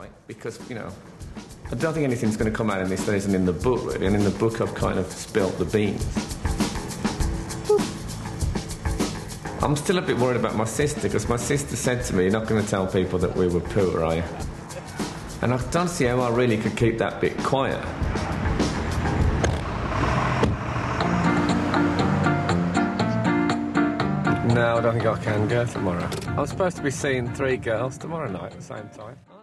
right? Because, you know, I don't think anything's going to come out in this that isn't in the book, really. And in the book, I've kind of spilt the beans. I'm still a bit worried about my sister because my sister said to me, You're not going to tell people that we were poor, are you? And I don't see how I really could keep that bit quiet. No, I don't think I can go tomorrow. I'm supposed to be seeing three girls tomorrow night at the same time.